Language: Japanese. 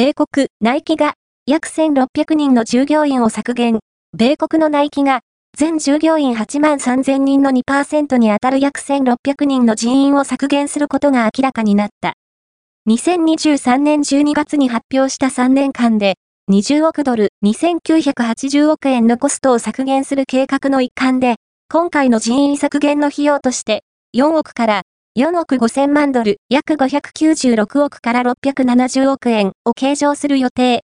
米国、ナイキが、約1600人の従業員を削減。米国のナイキが、全従業員8万3000人の2%に当たる約1600人の人員を削減することが明らかになった。2023年12月に発表した3年間で、20億ドル2980億円のコストを削減する計画の一環で、今回の人員削減の費用として、4億から4億5000万ドル約596億から670億円を計上する予定。